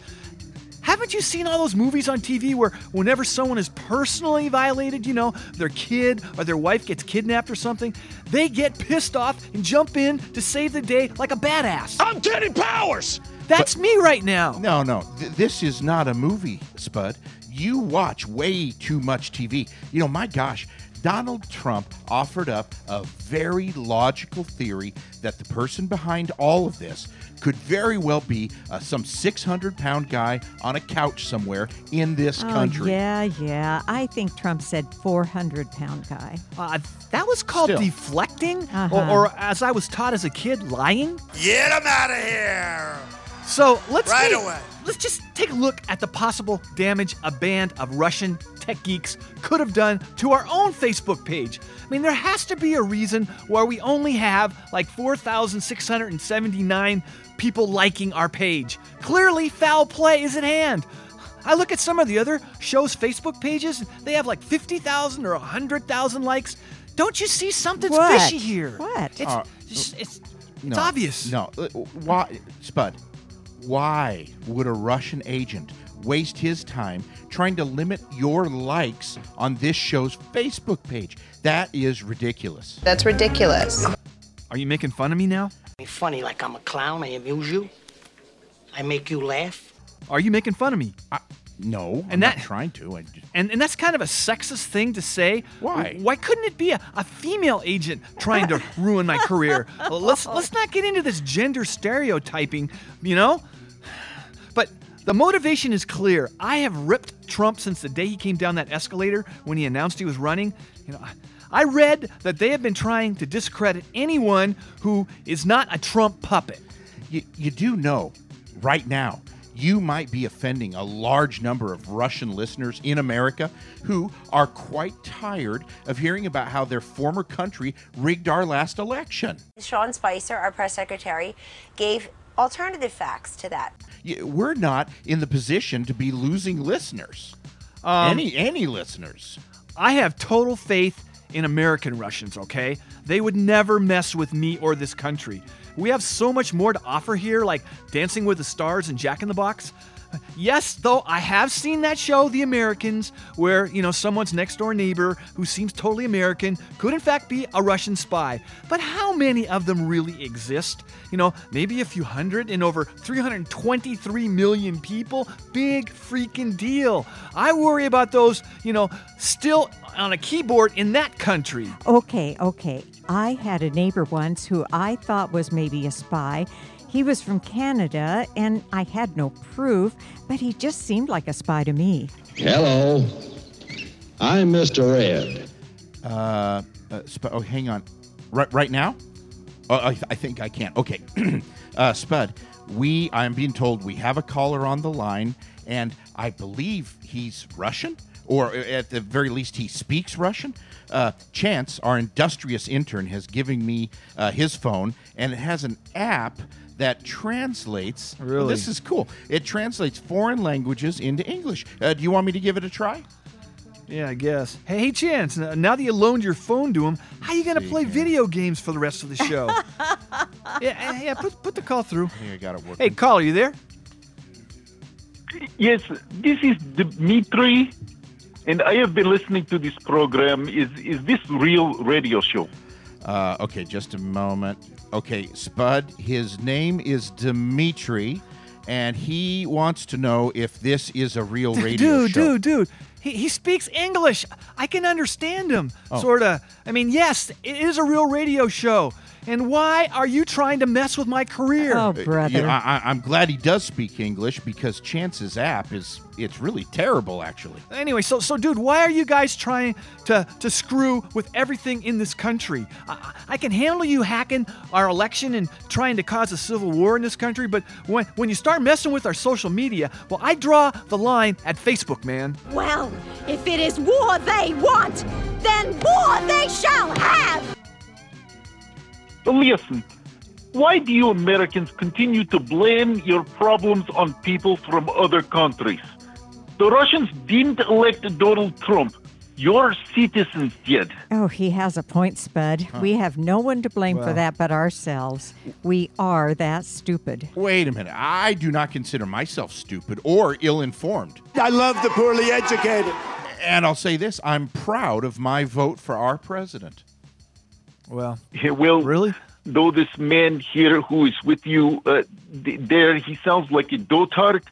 Haven't you seen all those movies on TV where whenever someone is personally violated, you know, their kid or their wife gets kidnapped or something, they get pissed off and jump in to save the day like a badass? I'm Teddy Powers! That's me right now. No, no, th- this is not a movie, Spud. You watch way too much TV. You know, my gosh, Donald Trump offered up a very logical theory that the person behind all of this could very well be uh, some 600 pound guy on a couch somewhere in this Oh, country. yeah, yeah. I think Trump said 400 pound guy. Uh, that was called Still. deflecting, Uh-huh. or, or as I was taught as a kid, lying. Get him out of here! So let's Right take- away. Let's just take a look at the possible damage a band of Russian tech geeks could have done to our own Facebook page. I mean, there has to be a reason why we only have like 4,679 people liking our page. Clearly, foul play is at hand. I look at some of the other shows' Facebook pages, they have like 50,000 or 100,000 likes. Don't you see something's What? fishy here? What? It's, Uh, it's, it's, No, it's obvious. No, uh, why, Spud? Why would a Russian agent waste his time trying to limit your likes on this show's Facebook page? That is ridiculous. That's ridiculous. Are you making fun of me now? Me funny like I'm a clown. I amuse you. I make you laugh. Are you making fun of me? no, and that trying to. I and and that's kind of a sexist thing to say. Why? Why couldn't it be a, a female agent trying to (laughs) ruin my career? Well, let's let's not get into this gender stereotyping, you know. But the motivation is clear. I have ripped Trump since the day he came down that escalator when he announced he was running. You know, I- I read that they have been trying to discredit anyone who is not a Trump puppet. You, you do know right now you might be offending a large number of Russian listeners in America who are quite tired of hearing about how their former country rigged our last election. Sean Spicer, our press secretary, gave alternative facts to that. We're not in the position to be losing listeners. Um, any any listeners. I have total faith in American Russians, okay? They would never mess with me or this country. We have so much more to offer here, like Dancing with the Stars and Jack in the Box. Yes, though, I have seen that show, The Americans, where, you know, someone's next door neighbor who seems totally American could, in fact, be a Russian spy. But how many of them really exist? You know, maybe a few hundred in over 323 million people? Big freaking deal. I worry about those, you know, still on a keyboard in that country. Okay, okay. I had a neighbor once who I thought was maybe a spy. He was from Canada, and I had no proof, but he just seemed like a spy to me. Hello. I'm Mr. Ed. Uh, uh Sp- oh, hang on. Right, right now? Oh, I, I think I can. Okay, (clears throat) uh, Spud. We, I'm being told we have a caller on the line, and I believe he's Russian, or at the very least, he speaks Russian. Uh, Chance, our industrious intern, has given me uh, his phone, and it has an app that translates. Really? This is cool. It translates foreign languages into English. Uh, do you want me to give it a try? Yeah, I guess. Hey, hey, Chance, now that you loaned your phone to him, how you going to play video games for the rest of the show? (laughs) yeah, yeah, yeah, put, put the call through. I think I got it working. Hey, caller, you there? Yes, this is Dmitry, and I have been listening to this program. Is is this real radio show? Uh, okay, just a moment. Okay, Spud, his name is Dimitri, and he wants to know if this is a real (laughs) radio dude, show. dude, dude. dude. He, he speaks English. I can understand him, Oh. sort of. I mean, yes, it is a real radio show. And why are you trying to mess with my career? Oh, you know, I, I- I'm glad he does speak English because Chance's app is it's really terrible, actually. Anyway, so so dude, why are you guys trying to to screw with everything in this country? I, I can handle you hacking our election and trying to cause a civil war in this country, but when when you start messing with our social media, well, I draw the line at Facebook, man. Well, if it is war they want, then war they shall have! Listen, why do you Americans continue to blame your problems on people from other countries? The Russians didn't elect Donald Trump. Your citizens did. Oh, he has a point, Spud. We have no one to blame for that but ourselves. We are that stupid. Wait a minute. I do not consider myself stupid or ill informed. I love the poorly educated. And I'll say this I'm proud of my vote for our president. Well, well, really? Though this man here who is with you uh, th- there, he sounds like a dotard.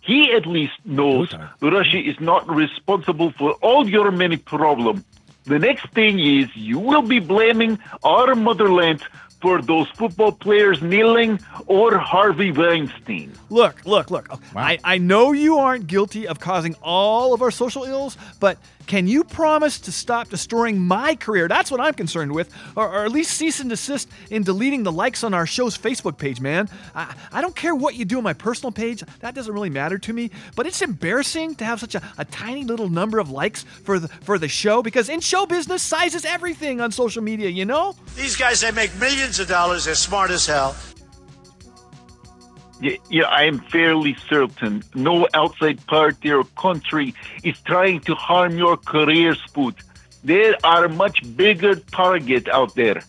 He at least knows Russia is not responsible for all your many problems. The next thing is you will be blaming our motherland for those football players kneeling or Harvey Weinstein. Look, look, look. I, I know you aren't guilty of causing all of our social ills, but can you promise to stop destroying my career? That's what I'm concerned with. Or, or at least cease and desist in deleting the likes on our show's Facebook page, man. I, I don't care what you do on my personal page, that doesn't really matter to me. But it's embarrassing to have such a, a tiny little number of likes for the, for the show because in show business, size is everything on social media, you know? These guys, they make millions of dollars. They're smart as hell. Yeah, I am fairly certain no outside party or country is trying to harm your career, Spoot. There are much bigger target out there.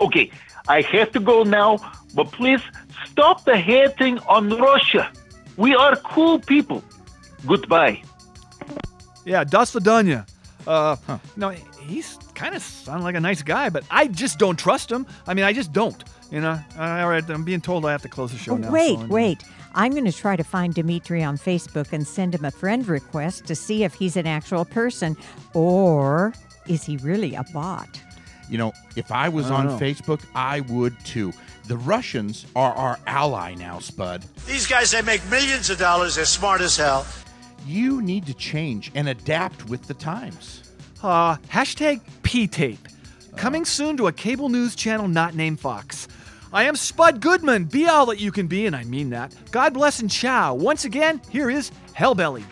Okay, I have to go now, but please stop the hating on Russia. We are cool people. Goodbye. Yeah, Das Vidanya. Uh, no, he's kind of sounding like a nice guy, but I just don't trust him. I mean, I just don't. You know, Uh, all right, I'm being told I have to close the show now. Oh, wait, so- wait. I'm going to try to find Dimitri on Facebook and send him a friend request to see if he's an actual person or is he really a bot? You know, if I was I on know. Facebook, I would too. The Russians are our ally now, Spud. These guys, they make millions of dollars. They're smart as hell. You need to change and adapt with the times. Uh, hashtag P-tape. Coming soon to a cable news channel not named Fox. I am Spud Goodman. Be all that you can be, and I mean that. God bless and ciao. Once again, here is Hellbelly.